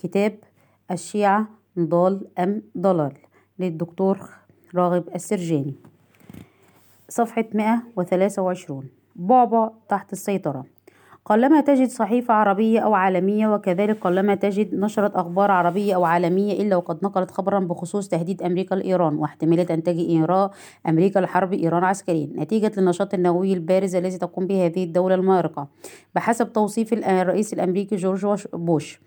كتاب الشيعة ضال أم ضلال للدكتور راغب السرجاني. صفحة 123 بعبع تحت السيطرة. قلما تجد صحيفة عربية أو عالمية وكذلك قلما تجد نشرة أخبار عربية أو عالمية إلا وقد نقلت خبرا بخصوص تهديد أمريكا لإيران واحتمالية أن تجي إيران أمريكا لحرب إيران عسكريا. نتيجة للنشاط النووي البارز الذي تقوم به هذه الدولة المارقة. بحسب توصيف الرئيس الأمريكي جورج بوش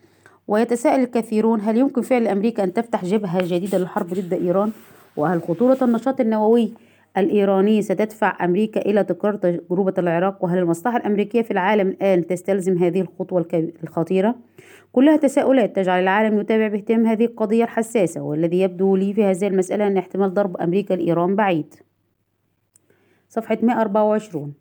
ويتساءل الكثيرون هل يمكن فعل أمريكا أن تفتح جبهة جديدة للحرب ضد إيران؟ وهل خطورة النشاط النووي الإيراني ستدفع أمريكا إلى تكرار تجربة العراق وهل المصلحة الأمريكية في العالم الآن تستلزم هذه الخطوة الخطيرة؟ كلها تساؤلات تجعل العالم يتابع باهتمام هذه القضية الحساسة والذي يبدو لي في هذه المسألة أن احتمال ضرب أمريكا لإيران بعيد صفحة 124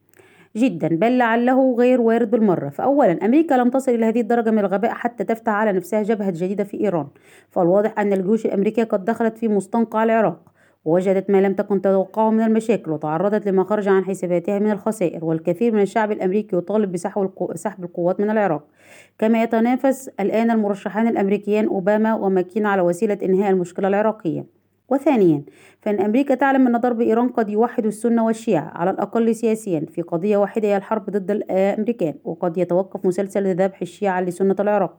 جدا بل لعله غير وارد بالمرة فأولا أمريكا لم تصل إلى هذه الدرجة من الغباء حتى تفتح على نفسها جبهة جديدة في إيران. فالواضح أن الجيوش الأمريكية قد دخلت في مستنقع العراق ووجدت ما لم تكن تتوقعه من المشاكل وتعرضت لما خرج عن حساباتها من الخسائر. والكثير من الشعب الأمريكي يطالب بسحب القوات من العراق. كما يتنافس الآن المرشحان الأمريكيان أوباما وماكين على وسيلة إنهاء المشكلة العراقية. وثانيا فإن أمريكا تعلم أن ضرب إيران قد يوحد السنة والشيعة على الأقل سياسيا في قضية واحدة هي الحرب ضد الأمريكان وقد يتوقف مسلسل لذبح الشيعة لسنة العراق.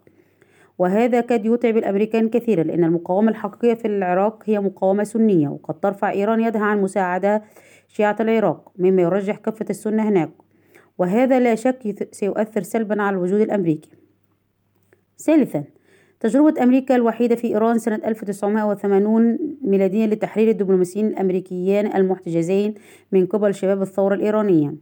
وهذا قد يتعب الأمريكان كثيرا لأن المقاومة الحقيقية في العراق هي مقاومة سنية وقد ترفع إيران يدها عن مساعدة شيعة العراق مما يرجح كفة السنة هناك. وهذا لا شك سيؤثر سلبا على الوجود الأمريكي. ثالثا تجربة أمريكا الوحيدة في إيران سنة 1980 ميلاديا لتحرير الدبلوماسيين الأمريكيان المحتجزين من قبل شباب الثورة الإيرانية.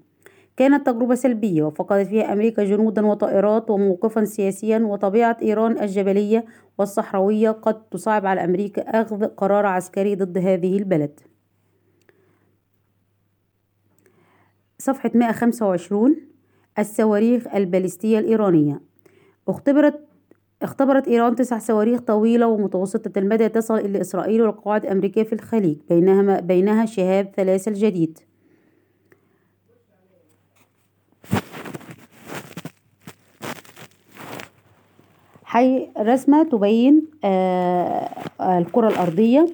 كانت تجربة سلبية وفقدت فيها أمريكا جنودا وطائرات وموقفا سياسيا وطبيعة إيران الجبلية والصحراوية قد تصعب على أمريكا أخذ قرار عسكري ضد هذه البلد. صفحة 125 الصواريخ البالستية الإيرانية. اختبرت اختبرت إيران تسع صواريخ طويلة ومتوسطة المدى تصل إلى إسرائيل والقواعد الأمريكية في الخليج بينها, بينها شهاب ثلاثة الجديد. حي رسمة تبين الكرة الأرضية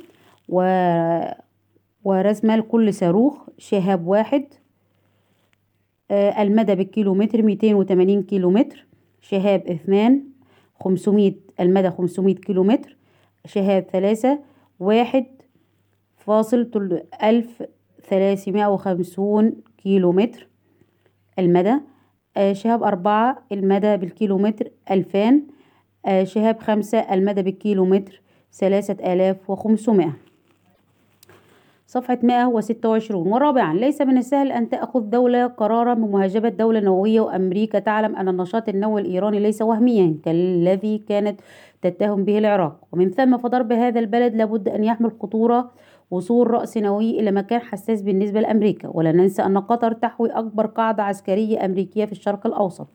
ورسمة لكل صاروخ شهاب واحد. المدى بالكيلومتر ميتين وتمانين كيلومتر شهاب إثنان. خمسمية المدى خمسمية كيلومتر شهاب ثلاثة واحد فاصل ألف ثلاثمائة وخمسون كيلومتر المدى. شهاب أربعة المدى بالكيلومتر ألفان شهاب خمسة المدى بالكيلومتر ثلاثة آلاف وخمسمائة. صفحة مائة وستة وعشرون. ورابعا ليس من السهل أن تأخذ دولة قرارا بمهاجمة دولة نووية وأمريكا تعلم أن النشاط النووي الإيراني ليس وهميا كالذي كانت تتهم به العراق. ومن ثم فضرب هذا البلد لابد أن يحمل خطورة وصول رأس نووي إلى مكان حساس بالنسبة لأمريكا. ولا ننسى أن قطر تحوي أكبر قاعدة عسكرية أمريكية في الشرق الأوسط.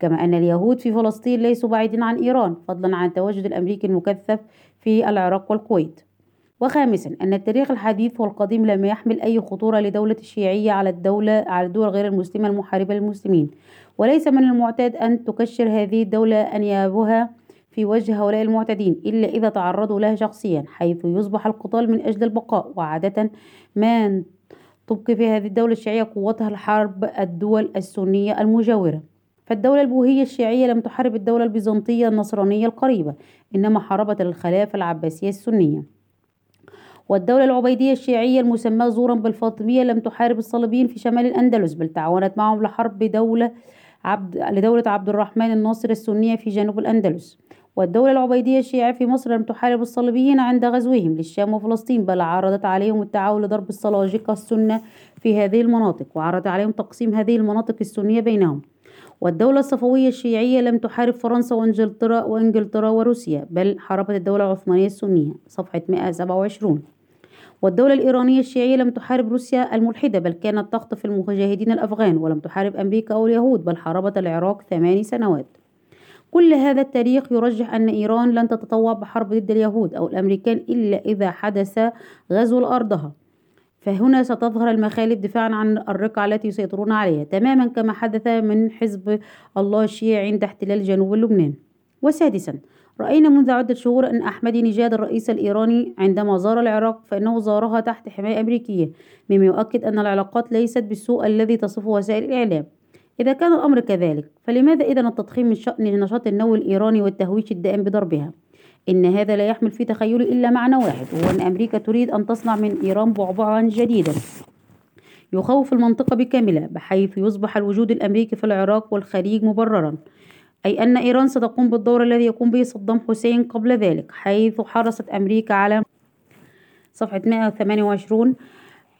كما أن اليهود في فلسطين ليسوا بعيدين عن إيران فضلا عن التواجد الأمريكي المكثف في العراق والكويت. وخامسا أن التاريخ الحديث والقديم لم يحمل أي خطورة لدولة الشيعية على الدولة على الدول غير المسلمة المحاربة للمسلمين. وليس من المعتاد أن تكشر هذه الدولة أنيابها في وجه هؤلاء المعتدين إلا إذا تعرضوا لها شخصيا حيث يصبح القتال من أجل البقاء. وعادة ما تبقي في هذه الدولة الشيعية قوتها الحرب الدول السنية المجاورة. فالدولة البوهية الشيعية لم تحارب الدولة البيزنطية النصرانية القريبة إنما حاربت الخلافة العباسية السنية. والدولة العبيدية الشيعية المسماة زورا بالفاطمية لم تحارب الصليبيين في شمال الأندلس بل تعاونت معهم لحرب دولة عبد لدولة عبد الرحمن الناصر السنية في جنوب الأندلس. والدولة العبيدية الشيعية في مصر لم تحارب الصليبيين عند غزوهم للشام وفلسطين بل عرضت عليهم التعاون لضرب السلاجقة السنة في هذه المناطق وعرض عليهم تقسيم هذه المناطق السنية بينهم. والدولة الصفوية الشيعية لم تحارب فرنسا وإنجلترا وإنجلترا وروسيا بل حاربت الدولة العثمانية السنية. صفحة 127 والدولة الإيرانية الشيعية لم تحارب روسيا الملحدة بل كانت تخطف المجاهدين الأفغان ولم تحارب أمريكا أو اليهود بل حاربت العراق ثماني سنوات. كل هذا التاريخ يرجح أن إيران لن تتطوع بحرب ضد اليهود أو الأمريكان إلا إذا حدث غزو لأرضها. فهنا ستظهر المخالف دفاعا عن الرقعة التي يسيطرون عليها تماما كما حدث من حزب الله الشيعي عند احتلال جنوب لبنان. وسادسا رأينا منذ عدة شهور أن أحمدي نجاد الرئيس الإيراني عندما زار العراق فإنه زارها تحت حماية أمريكية مما يؤكد أن العلاقات ليست بالسوء الذي تصفه وسائل الإعلام. إذا كان الأمر كذلك فلماذا إذا التضخيم من شأن نشاط النووي الإيراني والتهويش الدائم بضربها؟ إن هذا لا يحمل في تخيلي إلا معنى واحد وهو أن أمريكا تريد أن تصنع من إيران بعبعا جديدا. يخوف المنطقة بكاملها بحيث يصبح الوجود الأمريكي في العراق والخليج مبررا. أي أن إيران ستقوم بالدور الذي يقوم به صدام حسين قبل ذلك حيث حرصت أمريكا على صفحة 128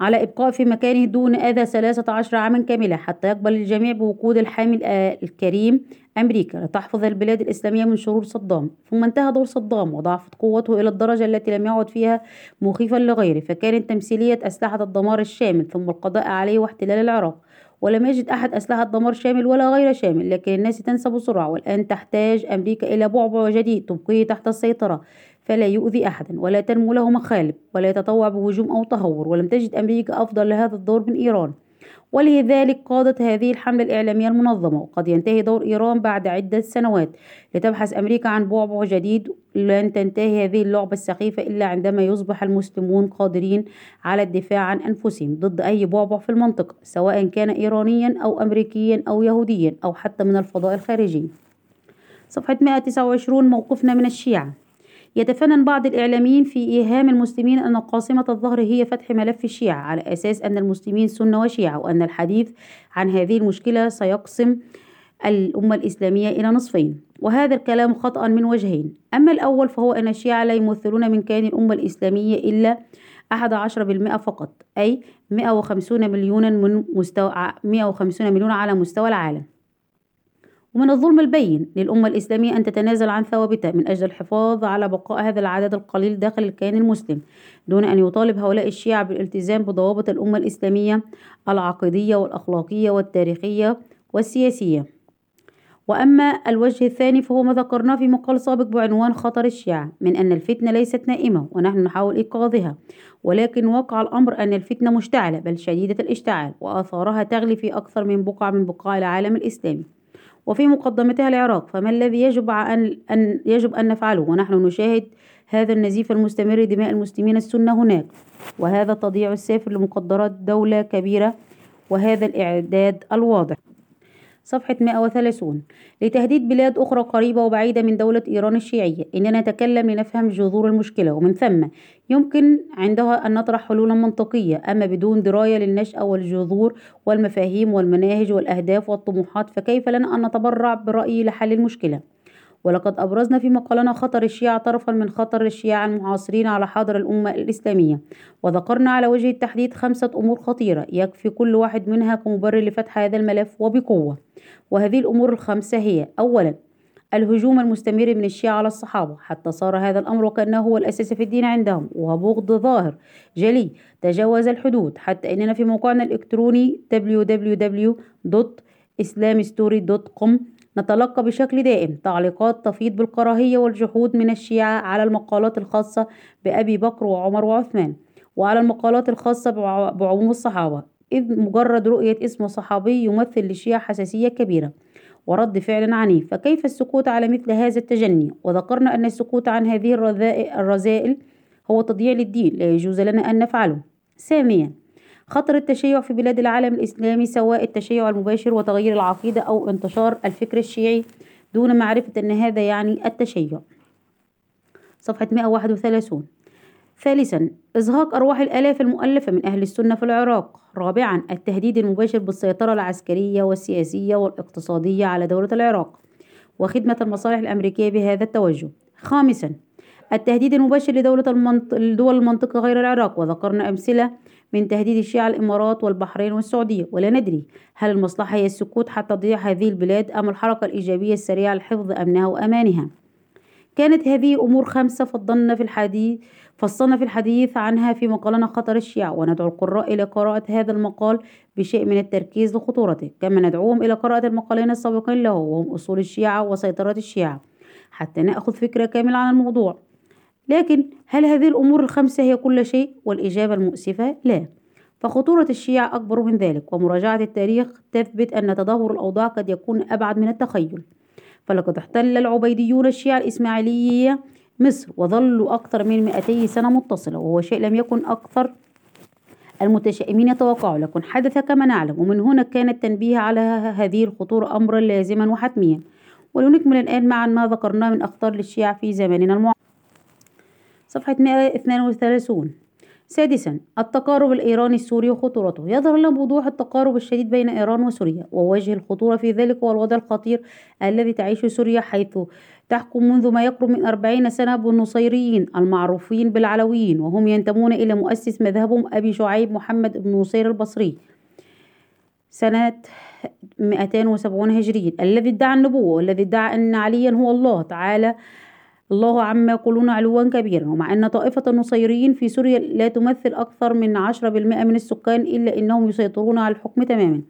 على إبقاء في مكانه دون أذى ثلاثة عشر عاما كاملة حتى يقبل الجميع بوقود الحامل الكريم أمريكا لتحفظ البلاد الإسلامية من شرور صدام. ثم انتهى دور صدام وضعفت قوته إلى الدرجة التي لم يعد فيها مخيفا لغيره فكانت تمثيلية أسلحة الدمار الشامل ثم القضاء عليه واحتلال العراق. ولم يجد أحد أسلحة دمار شامل ولا غير شامل لكن الناس تنسى بسرعة والآن تحتاج أمريكا إلى بعبع جديد تبقيه تحت السيطرة فلا يؤذي أحدا ولا تنمو له مخالب ولا يتطوع بهجوم أو تهور ولم تجد أمريكا أفضل لهذا الدور من إيران. ولذلك قادت هذه الحملة الإعلامية المنظمة وقد ينتهي دور إيران بعد عدة سنوات لتبحث أمريكا عن بعبع جديد. لن تنتهي هذه اللعبة السخيفة إلا عندما يصبح المسلمون قادرين على الدفاع عن أنفسهم ضد أي بعبع في المنطقة سواء كان إيرانيا أو أمريكيا أو يهوديا أو حتى من الفضاء الخارجي. صفحة 129 موقفنا من الشيعة. يتفنن بعض الإعلاميين في إيهام المسلمين أن قاصمة الظهر هي فتح ملف الشيعة على أساس أن المسلمين سنة وشيعة وأن الحديث عن هذه المشكلة سيقسم الأمة الإسلامية إلى نصفين. وهذا الكلام خطأ من وجهين. أما الأول فهو أن الشيعة لا يمثلون من كيان الأمة الإسلامية إلا أحد عشر بالمئة فقط أي مئة وخمسون مليونا من مستوى مئة وخمسون مليون على مستوى العالم. ومن الظلم البين للأمة الإسلامية أن تتنازل عن ثوابتها من أجل الحفاظ على بقاء هذا العدد القليل داخل الكيان المسلم دون أن يطالب هؤلاء الشيعة بالالتزام بضوابط الأمة الإسلامية العقيدية والأخلاقية والتاريخية والسياسية. وأما الوجه الثاني فهو ما ذكرناه في مقال سابق بعنوان خطر الشيعة من أن الفتنة ليست نائمة ونحن نحاول إيقاظها ولكن واقع الأمر أن الفتنة مشتعلة بل شديدة الاشتعال وآثارها تغلي في أكثر من بقعة من بقاع العالم الإسلامي. وفي مقدمتها العراق فما الذي يجب أن, أن يجب أن نفعله؟ ونحن نشاهد هذا النزيف المستمر دماء المسلمين السنة هناك وهذا التضييع السافر لمقدرات دولة كبيرة وهذا الإعداد الواضح. صفحة 130 لتهديد بلاد أخرى قريبة وبعيدة من دولة إيران الشيعية. إننا نتكلم لنفهم جذور المشكلة. ومن ثم يمكن عندها أن نطرح حلولا منطقية. أما بدون دراية للنشأة والجذور والمفاهيم والمناهج والأهداف والطموحات فكيف لنا أن نتبرع برأيي لحل المشكلة؟ ولقد أبرزنا في مقالنا خطر الشيعة طرفا من خطر الشيعة المعاصرين على حاضر الأمة الإسلامية. وذكرنا على وجه التحديد خمسة أمور خطيرة يكفي كل واحد منها كمبرر لفتح هذا الملف وبقوة. وهذه الأمور الخمسة هي أولا الهجوم المستمر من الشيعة على الصحابة حتى صار هذا الأمر وكأنه هو الأساس في الدين عندهم وبغض ظاهر جلي تجاوز الحدود حتى أننا في موقعنا الإلكتروني www.islamstory.com نتلقى بشكل دائم تعليقات تفيض بالكراهية والجحود من الشيعة على المقالات الخاصة بأبي بكر وعمر وعثمان وعلى المقالات الخاصة بعموم الصحابة. إذ مجرد رؤية اسم صحابي يمثل للشيعة حساسية كبيرة ورد فعل عنيف. فكيف السكوت على مثل هذا التجني؟ وذكرنا أن السكوت عن هذه الرذائل هو تضييع للدين لا يجوز لنا أن نفعله. ثانيا خطر التشيع في بلاد العالم الإسلامي سواء التشيع المباشر وتغيير العقيدة أو انتشار الفكر الشيعي دون معرفة أن هذا يعني التشيع. صفحة 131 ثالثا إزهاق أرواح الآلاف المؤلفة من أهل السنة في العراق. رابعا التهديد المباشر بالسيطرة العسكرية والسياسية والاقتصادية على دولة العراق وخدمة المصالح الأمريكية بهذا التوجه. خامسا التهديد المباشر لدولة المنط... لدول المنطقة غير العراق. وذكرنا أمثلة من تهديد الشيعة الإمارات والبحرين والسعودية. ولا ندري هل المصلحة هي السكوت حتى تضيع هذه البلاد أم الحركة الإيجابية السريعة لحفظ أمنها وأمانها. كانت هذه أمور خمسة فضلنا في الحديث فصلنا في الحديث عنها في مقالنا خطر الشيعة وندعو القراء إلى قراءة هذا المقال بشيء من التركيز لخطورته كما ندعوهم إلى قراءة المقالين السابقين له وهم أصول الشيعة وسيطرة الشيعة حتى نأخذ فكرة كاملة عن الموضوع. لكن هل هذه الأمور الخمسة هي كل شيء؟ والإجابة المؤسفة لا. فخطورة الشيعة أكبر من ذلك ومراجعة التاريخ تثبت أن تدهور الأوضاع قد يكون أبعد من التخيل. فلقد احتل العبيديون الشيعة الإسماعيلية مصر وظلوا أكثر من 200 سنة متصلة وهو شيء لم يكن أكثر المتشائمين يتوقعوا. لكن حدث كما نعلم ومن هنا كان التنبيه على هذه الخطورة أمرا لازما وحتميا. ولنكمل الآن معا ما ذكرناه من أخطار للشيعة في زماننا المعاصر. صفحة 132 سادسا التقارب الإيراني السوري وخطورته. يظهر لنا بوضوح التقارب الشديد بين إيران وسوريا ووجه الخطورة في ذلك هو الوضع الخطير الذي تعيشه سوريا حيث تحكم منذ ما يقرب من أربعين سنة بالنصيريين المعروفين بالعلويين وهم ينتمون إلى مؤسس مذهبهم أبي شعيب محمد بن نصير البصري سنة 270 هجريا الذي ادعى النبوة والذي ادعى أن عليا هو الله تعالى الله عما يقولون علوا كبيرا ومع أن طائفة النصيريين في سوريا لا تمثل أكثر من عشرة بالمئة من السكان إلا أنهم يسيطرون على الحكم تماما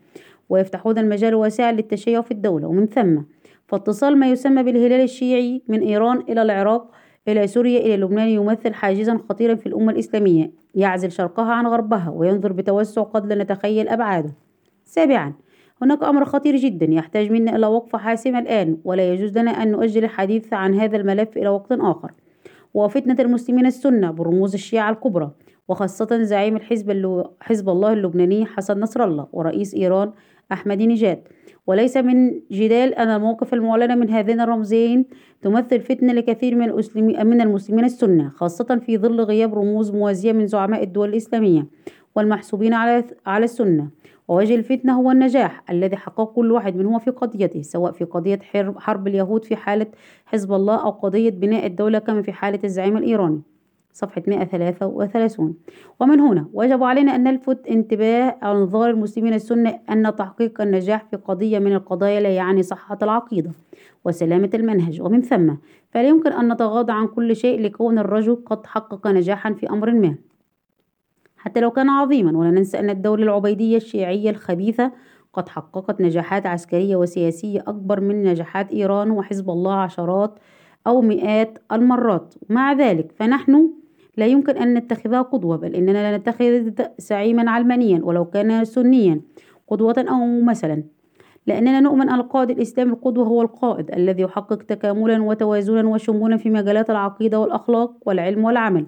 ويفتحون المجال واسعا للتشيع في الدولة. ومن ثم فاتصال ما يسمى بالهلال الشيعي من إيران إلى العراق إلى سوريا إلى لبنان يمثل حاجزا خطيرا في الأمة الإسلامية يعزل شرقها عن غربها وينظر بتوسع قد لا نتخيل أبعاده. سابعا هناك أمر خطير جدا يحتاج منا إلى وقفة حاسمة الآن ولا يجوز لنا أن نؤجل الحديث عن هذا الملف إلى وقت آخر. وفتنة المسلمين السنة برموز الشيعة الكبرى وخاصة زعيم الحزب حزب الله اللبناني حسن نصر الله ورئيس إيران أحمد نجاد وليس من جدال أن الموقف المعلن من هذين الرمزين تمثل فتنة لكثير من من المسلمين السنة خاصة في ظل غياب رموز موازية من زعماء الدول الإسلامية والمحسوبين على على السنة. ووجه الفتنة هو النجاح الذي حققه كل واحد منهما في قضيته سواء في قضية حرب اليهود في حالة حزب الله أو قضية بناء الدولة كما في حالة الزعيم الإيراني. صفحة 133 ومن هنا وجب علينا أن نلفت انتباه أنظار المسلمين السنة أن تحقيق النجاح في قضية من القضايا لا يعني صحة العقيدة وسلامة المنهج. ومن ثم فلا يمكن أن نتغاضى عن كل شيء لكون الرجل قد حقق نجاحا في أمر ما. حتى لو كان عظيما. ولا ننسى أن الدولة العبيدية الشيعية الخبيثة قد حققت نجاحات عسكرية وسياسية أكبر من نجاحات إيران وحزب الله عشرات أو مئات المرات. مع ذلك فنحن لا يمكن أن نتخذها قدوة بل إننا لا نتخذ زعيما علمانيا. ولو كان سنيا قدوة أو مثلا لأننا نؤمن أن القائد الإسلامي القدوة هو القائد الذي يحقق تكاملا وتوازنا وشمولا في مجالات العقيدة والأخلاق والعلم والعمل.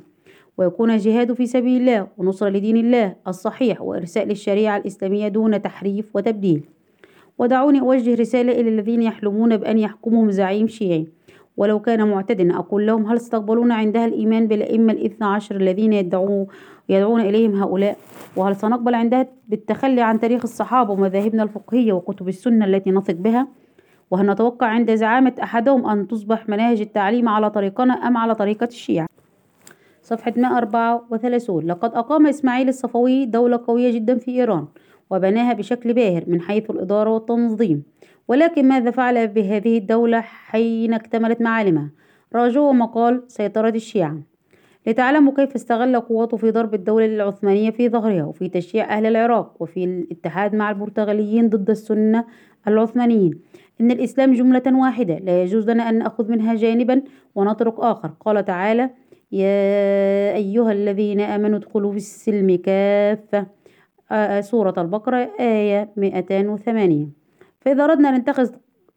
ويكون الجهاد في سبيل الله ونصرة لدين الله الصحيح وإرساء للشريعة الإسلامية دون تحريف وتبديل. ودعوني أوجه رسالة إلى الذين يحلمون بأن يحكمهم زعيم شيعي. ولو كان معتدنا أقول لهم هل ستقبلون عندها الإيمان بالأئمة الإثنى عشر الذين يدعون يدعون إليهم هؤلاء؟ وهل سنقبل عندها بالتخلي عن تاريخ الصحابة ومذاهبنا الفقهية وكتب السنة التي نثق بها؟ وهل نتوقع عند زعامة أحدهم أن تصبح مناهج التعليم على طريقنا أم على طريقة الشيعة؟ صفحة 134 لقد أقام إسماعيل الصفوي دولة قوية جدا في إيران وبناها بشكل باهر من حيث الإدارة والتنظيم. ولكن ماذا فعل بهذه الدولة حين اكتملت معالمها؟ راجعوا مقال سيطرة الشيعة. لتعلموا كيف استغل قوته في ضرب الدولة العثمانية في ظهرها وفي تشييع أهل العراق وفي الاتحاد مع البرتغاليين ضد السنة العثمانيين. إن الإسلام جملة واحدة لا يجوز لنا أن نأخذ منها جانبا ونترك آخر. قال تعالى يا أيها الذين آمنوا ادخلوا في السلم كافة. آه، سورة البقرة آية 208 فإذا أردنا أن نتخذ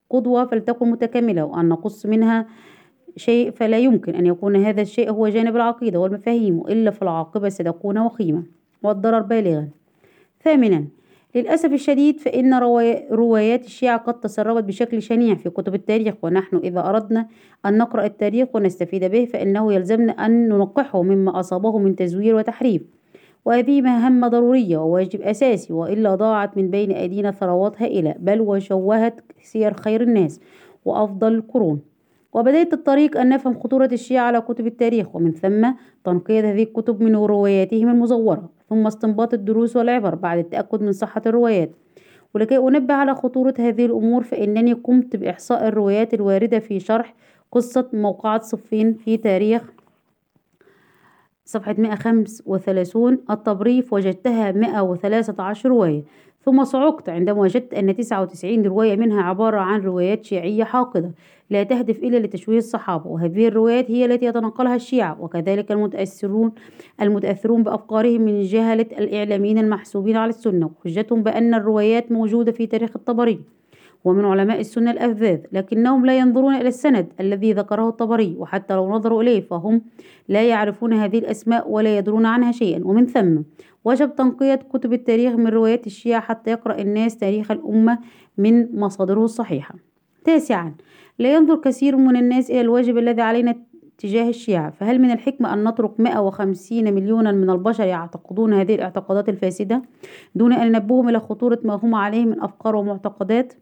قدوة فلتكن متكاملة وأن نقص منها شيء فلا يمكن أن يكون هذا الشيء هو جانب العقيدة والمفاهيم وإلا في العاقبة ستكون وخيمة والضرر بالغا. ثامنا للأسف الشديد فإن روايات الشيعة قد تسربت بشكل شنيع في كتب التاريخ ونحن إذا أردنا أن نقرأ التاريخ ونستفيد به فإنه يلزمنا أن ننقحه مما أصابه من تزوير وتحريف. وهذه مهمة ضرورية وواجب أساسي وإلا ضاعت من بين أيدينا ثروات هائلة بل وشوهت سير خير الناس وأفضل القرون. وبداية الطريق أن نفهم خطورة الشيعة على كتب التاريخ ومن ثم تنقية هذه الكتب من رواياتهم المزورة. ثم استنباط الدروس والعبر بعد التأكد من صحة الروايات. ولكي أنبه على خطورة هذه الأمور فإنني قمت بإحصاء الروايات الواردة في شرح قصة موقعة صفين في تاريخ صفحة 135 التبريف وجدتها 113 رواية. ثم صعقت عندما وجدت أن 99 رواية منها عبارة عن روايات شيعية حاقدة لا تهدف إلا لتشويه الصحابة وهذه الروايات هي التي يتنقلها الشيعة وكذلك المتأثرون المتأثرون بأفكارهم من جهلة الإعلاميين المحسوبين على السنة وحجتهم بأن الروايات موجودة في تاريخ الطبري ومن علماء السنة الأفذاذ لكنهم لا ينظرون إلى السند الذي ذكره الطبري وحتى لو نظروا إليه فهم لا يعرفون هذه الأسماء ولا يدرون عنها شيئا. ومن ثم وجب تنقية كتب التاريخ من روايات الشيعة حتى يقرأ الناس تاريخ الأمة من مصادره الصحيحة. تاسعا لا ينظر كثير من الناس إلى الواجب الذي علينا تجاه الشيعة فهل من الحكمة أن نترك 150 مليونا من البشر يعتقدون هذه الاعتقادات الفاسدة دون أن ننبههم إلى خطورة ما هم عليه من أفكار ومعتقدات؟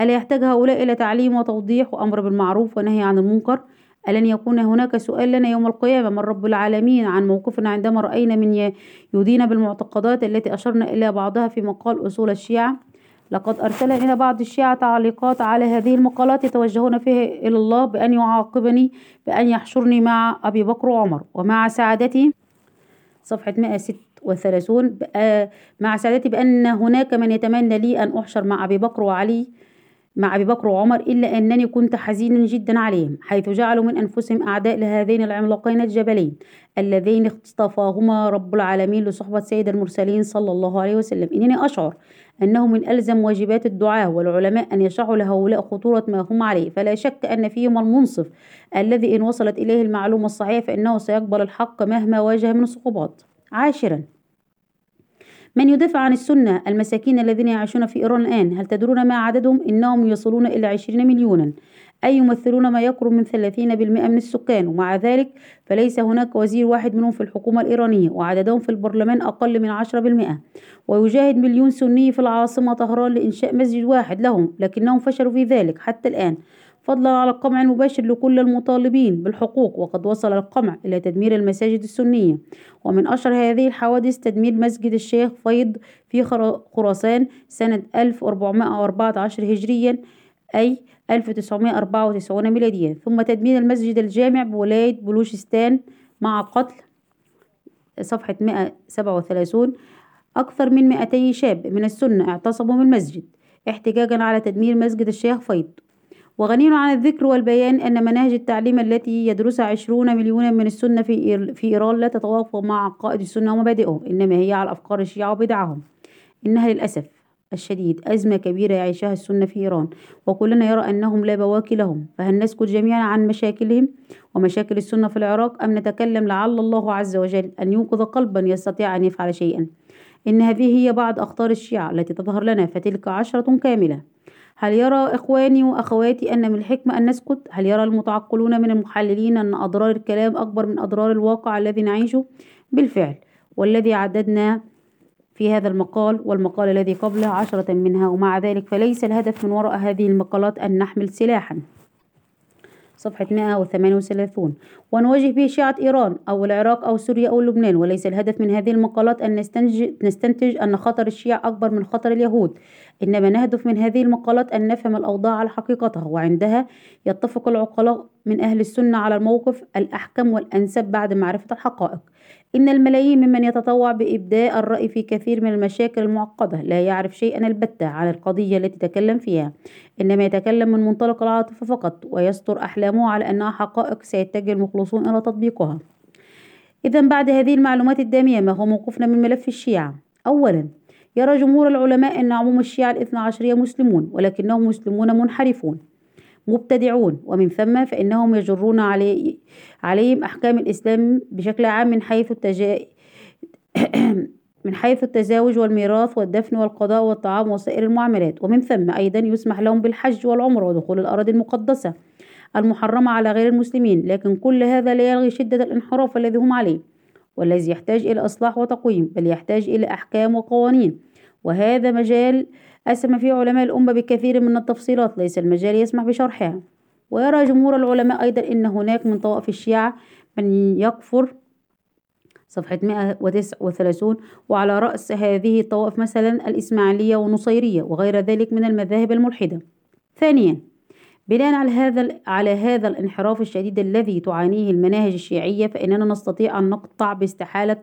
ألا يحتاج هؤلاء إلى تعليم وتوضيح وأمر بالمعروف ونهي عن المنكر؟ ألن يكون هناك سؤال لنا يوم القيامة؟ من رب العالمين؟ عن موقفنا عندما رأينا من يدين بالمعتقدات التي أشرنا إلى بعضها في مقال أصول الشيعة. لقد أرسل إلى بعض الشيعة تعليقات على هذه المقالات يتوجهون فيها إلى الله بأن يعاقبني بأن يحشرني مع أبي بكر وعمر. ومع سعادتي صفحة 136 مع سعادتي بأن هناك من يتمنى لي أن أحشر مع أبي بكر وعلي. مع أبي بكر وعمر إلا أنني كنت حزينا جدا عليهم حيث جعلوا من أنفسهم أعداء لهذين العملاقين الجبلين اللذين اصطفاهما رب العالمين لصحبة سيد المرسلين صلى الله عليه وسلم. إنني أشعر أنه من ألزم واجبات الدعاة والعلماء أن يشرحوا لهؤلاء خطورة ما هم عليه. فلا شك أن فيهم المنصف الذي إن وصلت إليه المعلومة الصحيحة فإنه سيقبل الحق مهما واجه من الصعوبات. عاشرا من يدافع عن السنة المساكين الذين يعيشون في إيران الآن؟ هل تدرون ما عددهم؟ إنهم يصلون إلى عشرين مليونا. أي يمثلون ما يقرب من ثلاثين بالمئة من السكان. ومع ذلك فليس هناك وزير واحد منهم في الحكومة الإيرانية وعددهم في البرلمان أقل من عشرة بالمئة. ويجاهد مليون سني في العاصمة طهران لإنشاء مسجد واحد لهم لكنهم فشلوا في ذلك حتى الآن. فضلا على القمع المباشر لكل المطالبين بالحقوق وقد وصل القمع إلى تدمير المساجد السنية. ومن أشهر هذه الحوادث تدمير مسجد الشيخ فيض في خراسان سنة 1414 هجريا أي 1994 ميلاديا ثم تدمير المسجد الجامع بولاية بلوشستان مع قتل صفحة 137 أكثر من 200 شاب من السنة اعتصموا من المسجد احتجاجا على تدمير مسجد الشيخ فيض. وغني عن الذكر والبيان أن مناهج التعليم التي يدرسها عشرون مليونا من السنة في, في إيران لا تتوافق مع عقائد السنة ومبادئهم إنما هي على أفكار الشيعة وبدعهم. إنها للأسف الشديد أزمة كبيرة يعيشها السنة في إيران وكلنا يرى أنهم لا بواكي لهم. فهل نسكت جميعا عن مشاكلهم ومشاكل السنة في العراق أم نتكلم لعل الله عز وجل أن ينقذ قلبا يستطيع أن يفعل شيئا؟ إن هذه هي بعض أخطار الشيعة التي تظهر لنا فتلك عشرة كاملة. هل يرى إخواني وأخواتي أن من الحكمة أن نسكت؟ هل يرى المتعقلون من المحللين أن أضرار الكلام أكبر من أضرار الواقع الذي نعيشه؟ بالفعل والذي عددنا في هذا المقال والمقال الذي قبله عشرة منها ومع ذلك فليس الهدف من وراء هذه المقالات أن نحمل سلاحا صفحة 138 ونواجه به شيعة إيران أو العراق أو سوريا أو لبنان وليس الهدف من هذه المقالات أن نستنتج, نستنتج أن خطر الشيعة أكبر من خطر اليهود. إنما نهدف من هذه المقالات أن نفهم الأوضاع على حقيقتها وعندها يتفق العقلاء من أهل السنة على الموقف الأحكم والأنسب بعد معرفة الحقائق. إن الملايين ممن يتطوع بإبداء الرأي في كثير من المشاكل المعقدة لا يعرف شيئا البتة عن القضية التي تكلم فيها إنما يتكلم من منطلق العاطفة فقط ويستر أحلامه على أنها حقائق سيتجه المخلصون إلى تطبيقها. إذا بعد هذه المعلومات الدامية ما هو موقفنا من ملف الشيعة؟ أولا يرى جمهور العلماء أن عموم الشيعة الاثنى عشرية مسلمون ولكنهم مسلمون منحرفون. مبتدعون. ومن ثم فإنهم يجرون علي عليهم أحكام الإسلام بشكل عام من حيث التجا... من حيث التزاوج والميراث والدفن والقضاء والطعام وسائر المعاملات. ومن ثم أيضا يسمح لهم بالحج والعمرة ودخول الأراضي المقدسة المحرمة على غير المسلمين. لكن كل هذا لا يلغي شدة الانحراف الذي هم عليه والذي يحتاج إلى إصلاح وتقويم بل يحتاج إلى أحكام وقوانين. وهذا مجال أسهم فيه علماء الأمة بكثير من التفصيلات ليس المجال يسمح بشرحها. ويرى جمهور العلماء أيضا أن هناك من طوائف الشيعة من يكفر صفحة 139 وعلى رأس هذه الطوائف مثلا الإسماعيلية والنصيرية وغير ذلك من المذاهب الملحدة. ثانيا بناء على هذا على هذا الانحراف الشديد الذي تعانيه المناهج الشيعية فإننا نستطيع أن نقطع باستحالة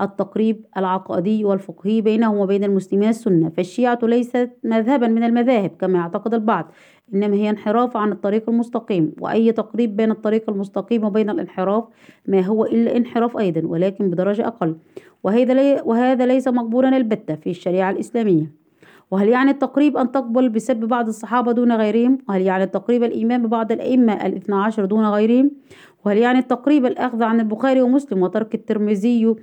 التقريب العقائدي والفقهي بينهم وبين المسلمين السنة فالشيعة ليست مذهبا من المذاهب كما يعتقد البعض إنما هي انحراف عن الطريق المستقيم وأي تقريب بين الطريق المستقيم وبين الانحراف ما هو إلا انحراف أيضا ولكن بدرجة أقل وهذا, لي وهذا ليس مقبولا البتة في الشريعة الإسلامية. وهل يعني التقريب أن تقبل بسب بعض الصحابة دون غيرهم؟ وهل يعني التقريب الإيمان ببعض الأئمة الاثنى عشر دون غيرهم؟ وهل يعني التقريب الأخذ عن البخاري ومسلم وترك الترمذي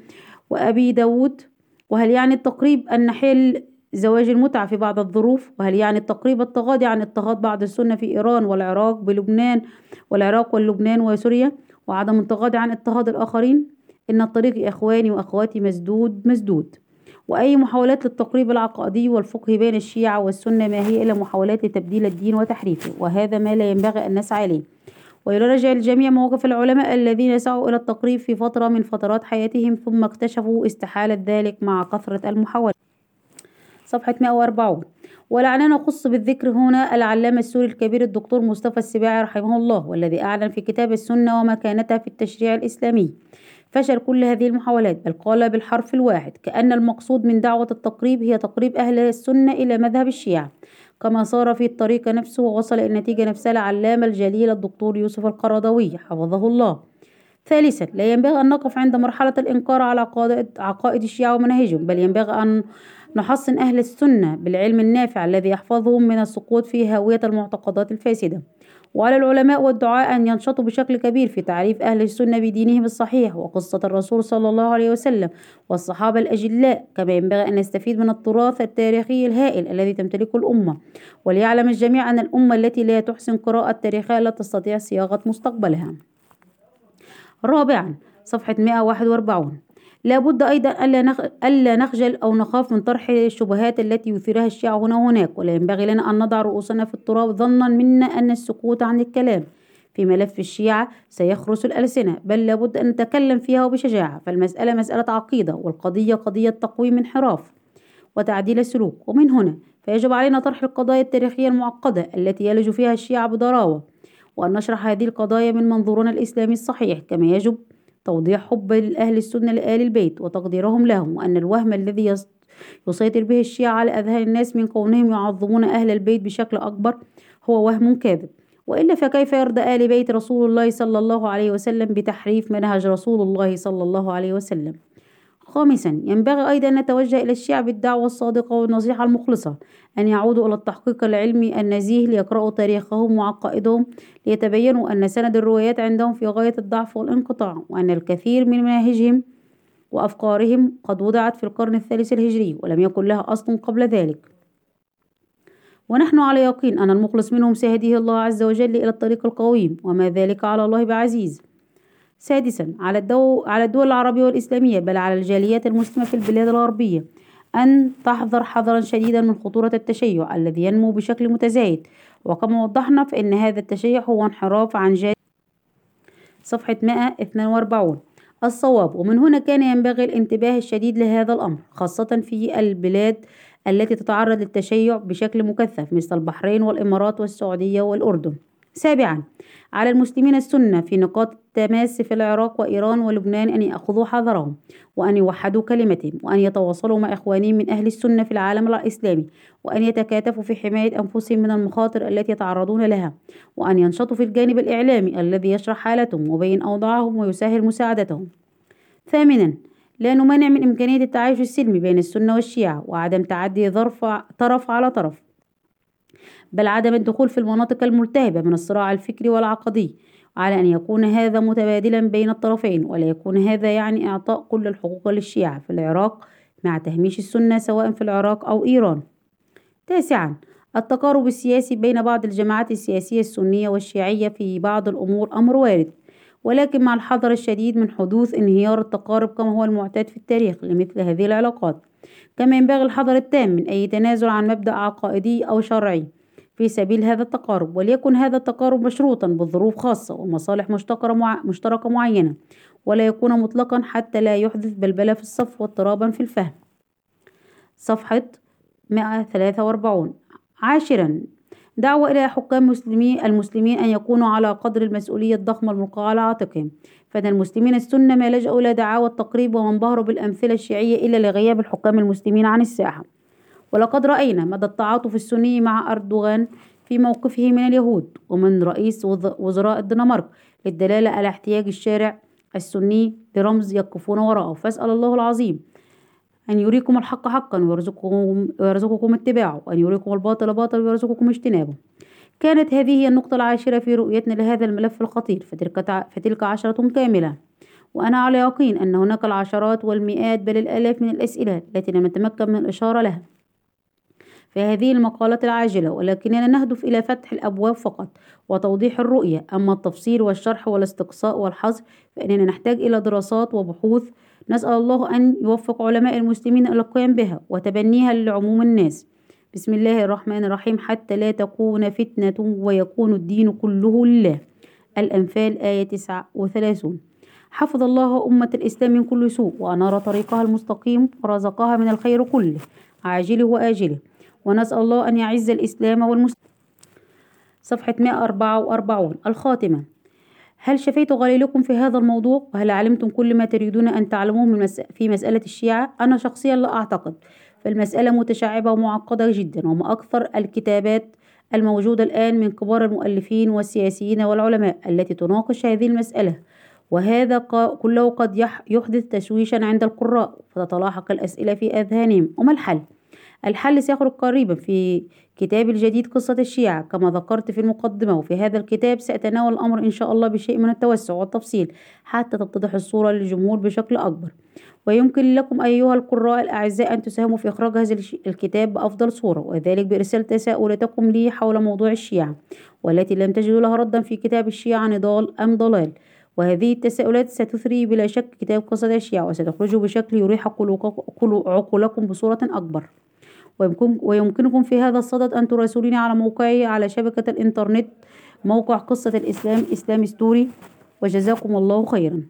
وأبي داود وهل يعني التقريب أن نحل زواج المتعة في بعض الظروف؟ وهل يعني التقريب التغاضي عن اضطهاد بعض السنة في إيران والعراق بلبنان والعراق واللبنان وسوريا وعدم التغاضي عن اضطهاد الآخرين؟ إن الطريق يا إخواني وأخواتي مسدود مسدود. وأي محاولات للتقريب العقائدي والفقهي بين الشيعة والسنة ما هي إلا محاولات لتبديل الدين وتحريفه؟ وهذا ما لا ينبغي أن نسعى إليه. ويراجع الجميع مواقف العلماء الذين سعوا إلى التقريب في فترة من فترات حياتهم ثم اكتشفوا استحالة ذلك مع كثرة المحاولات صفحة 140 ولعلنا نخص بالذكر هنا العلامة السوري الكبير الدكتور مصطفى السباعي رحمه الله والذي أعلن في كتاب السنة ومكانتها في التشريع الإسلامي. فشل كل هذه المحاولات بل قال بالحرف الواحد كأن المقصود من دعوة التقريب هي تقريب أهل السنة إلى مذهب الشيعة. كما صار في الطريق نفسه ووصل إلى النتيجة نفسها العلامة الجليل الدكتور يوسف القرضاوي حفظه الله. ثالثا لا ينبغي أن نقف عند مرحلة الإنكار على عقائد, عقائد الشيعة ومناهجهم بل ينبغي أن نحصن أهل السنة بالعلم النافع الذي يحفظهم من السقوط في هاوية المعتقدات الفاسدة. وعلى العلماء والدعاء أن ينشطوا بشكل كبير في تعريف أهل السنة بدينهم الصحيح وقصة الرسول صلى الله عليه وسلم والصحابة الأجلاء كما ينبغي أن نستفيد من التراث التاريخي الهائل الذي تمتلكه الأمة. وليعلم الجميع أن الأمة التي لا تحسن قراءة تاريخها لا تستطيع صياغة مستقبلها. رابعا صفحة 141 لا بد أيضا ألا نخجل أو نخاف من طرح الشبهات التي يثيرها الشيعة هنا وهناك ولا ينبغي لنا أن نضع رؤوسنا في التراب ظنا منا أن السكوت عن الكلام. في ملف الشيعة سيخرس الألسنة بل لابد أن نتكلم فيها وبشجاعة فالمسألة مسألة عقيدة والقضية قضية تقويم انحراف وتعديل السلوك. ومن هنا فيجب علينا طرح القضايا التاريخية المعقدة التي يلج فيها الشيعة بضراوة وأن نشرح هذه القضايا من منظورنا الإسلامي الصحيح كما يجب توضيح حب أهل السنة لآل البيت وتقديرهم لهم وأن الوهم الذي يسيطر به الشيعة على أذهان الناس من كونهم يعظمون أهل البيت بشكل أكبر هو وهم كاذب. وإلا فكيف يرضى آل بيت رسول الله صلى الله عليه وسلم بتحريف منهج رسول الله صلى الله عليه وسلم؟ خامسا ينبغي أيضا أن نتوجه إلى الشيعة بالدعوة الصادقة والنصيحة المخلصة أن يعودوا إلى التحقيق العلمي النزيه ليقرأوا تاريخهم وعقائدهم ليتبينوا أن سند الروايات عندهم في غاية الضعف والانقطاع وأن الكثير من مناهجهم وأفكارهم قد وضعت في القرن الثالث الهجري ولم يكن لها أصل قبل ذلك. ونحن على يقين أن المخلص منهم سيهديه الله عز وجل إلى الطريق القويم وما ذلك على الله بعزيز. سادسا على, الدو على الدول العربية والإسلامية بل على الجاليات المسلمة في البلاد الغربية أن تحذر حذرا شديدا من خطورة التشيع الذي ينمو بشكل متزايد. وكما وضحنا فإن هذا التشيع هو انحراف عن جاد صفحة 142 الصواب ومن هنا كان ينبغي الانتباه الشديد لهذا الأمر خاصة في البلاد التي تتعرض للتشيع بشكل مكثف مثل البحرين والإمارات والسعودية والأردن. سابعا. على المسلمين السنة في نقاط التماس في العراق وإيران ولبنان أن يأخذوا حذرهم وأن يوحدوا كلمتهم وأن يتواصلوا مع إخوانهم من أهل السنة في العالم الإسلامي وأن يتكاتفوا في حماية أنفسهم من المخاطر التي يتعرضون لها وأن ينشطوا في الجانب الإعلامي الذي يشرح حالتهم ويبين أوضاعهم ويسهل مساعدتهم. ثامنا لا نمانع من إمكانية التعايش السلمي بين السنة والشيعة وعدم تعدي ظرف طرف على طرف. بل عدم الدخول في المناطق الملتهبة من الصراع الفكري والعقدي على أن يكون هذا متبادلا بين الطرفين ولا يكون هذا يعني إعطاء كل الحقوق للشيعة في العراق مع تهميش السنة سواء في العراق أو إيران. تاسعا التقارب السياسي بين بعض الجماعات السياسية السنية والشيعية في بعض الأمور أمر وارد ولكن مع الحذر الشديد من حدوث انهيار التقارب كما هو المعتاد في التاريخ لمثل هذه العلاقات. كما ينبغي الحذر التام من أي تنازل عن مبدأ عقائدي أو شرعي. في سبيل هذا التقارب وليكن هذا التقارب مشروطا بظروف خاصة ومصالح مشتركة معينة ولا يكون مطلقا حتى لا يحدث بلبلة في الصف واضطرابا في الفهم. صفحة 143 عاشرا. دعوة إلى حكام المسلمين أن يكونوا على قدر المسؤولية الضخمة الملقاة على عاتقهم فإن المسلمين السنة ما لجأوا إلى دعاوى التقريب وانبهروا بالأمثلة الشيعية إلا لغياب الحكام المسلمين عن الساحة. ولقد رأينا مدى التعاطف السني مع أردوغان في موقفه من اليهود ومن رئيس وزراء الدنمارك للدلالة على احتياج الشارع السني لرمز يقفون وراءه. فأسأل الله العظيم أن يريكم الحق حقا ويرزقكم, ويرزقكم اتباعه وأن يريكم الباطل باطل ويرزقكم اجتنابه. كانت هذه هي النقطة العاشرة في رؤيتنا لهذا الملف الخطير فتلك, فتلك عشرة كاملة. وأنا على يقين أن هناك العشرات والمئات بل الآلاف من الأسئلة التي لم نتمكن من الإشارة لها. في هذه المقالات العاجلة ولكننا نهدف إلى فتح الأبواب فقط وتوضيح الرؤية. أما التفسير والشرح والاستقصاء والحظر فإننا نحتاج إلى دراسات وبحوث. نسأل الله أن يوفق علماء المسلمين إلى القيام بها وتبنيها لعموم الناس. بسم الله الرحمن الرحيم. حتى لا تكون فتنة ويكون الدين كله لله. الأنفال آية 39 حفظ الله أمة الإسلام من كل سوء وأنار طريقها المستقيم ورزقها من الخير كله. عاجله وآجله. ونسأل الله أن يعز الإسلام والمسلمين. صفحة 144 الخاتمة. هل شفيت غليلكم في هذا الموضوع؟ وهل علمتم كل ما تريدون أن تعلموه. في مسألة الشيعة؟ أنا شخصيا لا أعتقد. فالمسألة متشعبة ومعقدة جدا وما أكثر الكتابات الموجودة الآن من كبار المؤلفين والسياسيين والعلماء التي تناقش هذه المسألة وهذا كله قد يحدث تشويشا عند القراء فتتلاحق الأسئلة في أذهانهم وما الحل؟ الحل سيخرج قريبا في كتابي الجديد قصة الشيعة. كما ذكرت في المقدمة وفي هذا الكتاب سأتناول الأمر إن شاء الله بشيء من التوسع والتفصيل حتى تتضح الصورة للجمهور بشكل أكبر. ويمكن لكم أيها القراء الأعزاء أن تساهموا في إخراج هذا الكتاب بأفضل صورة وذلك بإرسال تساؤلاتكم لي حول موضوع الشيعة والتي لم تجدوا لها ردا في كتاب الشيعة نضال أم ضلال. وهذه التساؤلات ستثري بلا شك كتاب قصة الشيعة وستخرج بشكل يريح عقولكم بصورة أكبر. ويمكن ويمكنكم في هذا الصدد أن تراسلوني على موقعي على شبكة الإنترنت موقع قصة الإسلام إسلام ستوري وجزاكم الله خيرا.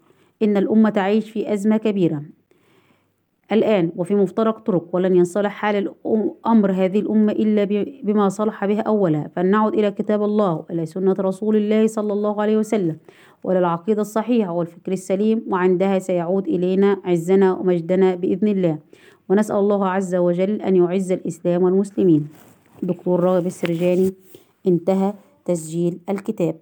إن الأمة تعيش في أزمة كبيرة. الآن وفي مفترق طرق ولن ينصلح حال أمر هذه الأمة إلا بما صلح به أولا. فلنعد إلى كتاب الله وإلى سنة رسول الله صلى الله عليه وسلم وإلى العقيدة الصحيحة والفكر السليم وعندها سيعود إلينا عزنا ومجدنا بإذن الله. ونسأل الله عز وجل أن يعز الإسلام والمسلمين. دكتور راغب السرجاني انتهى تسجيل الكتاب.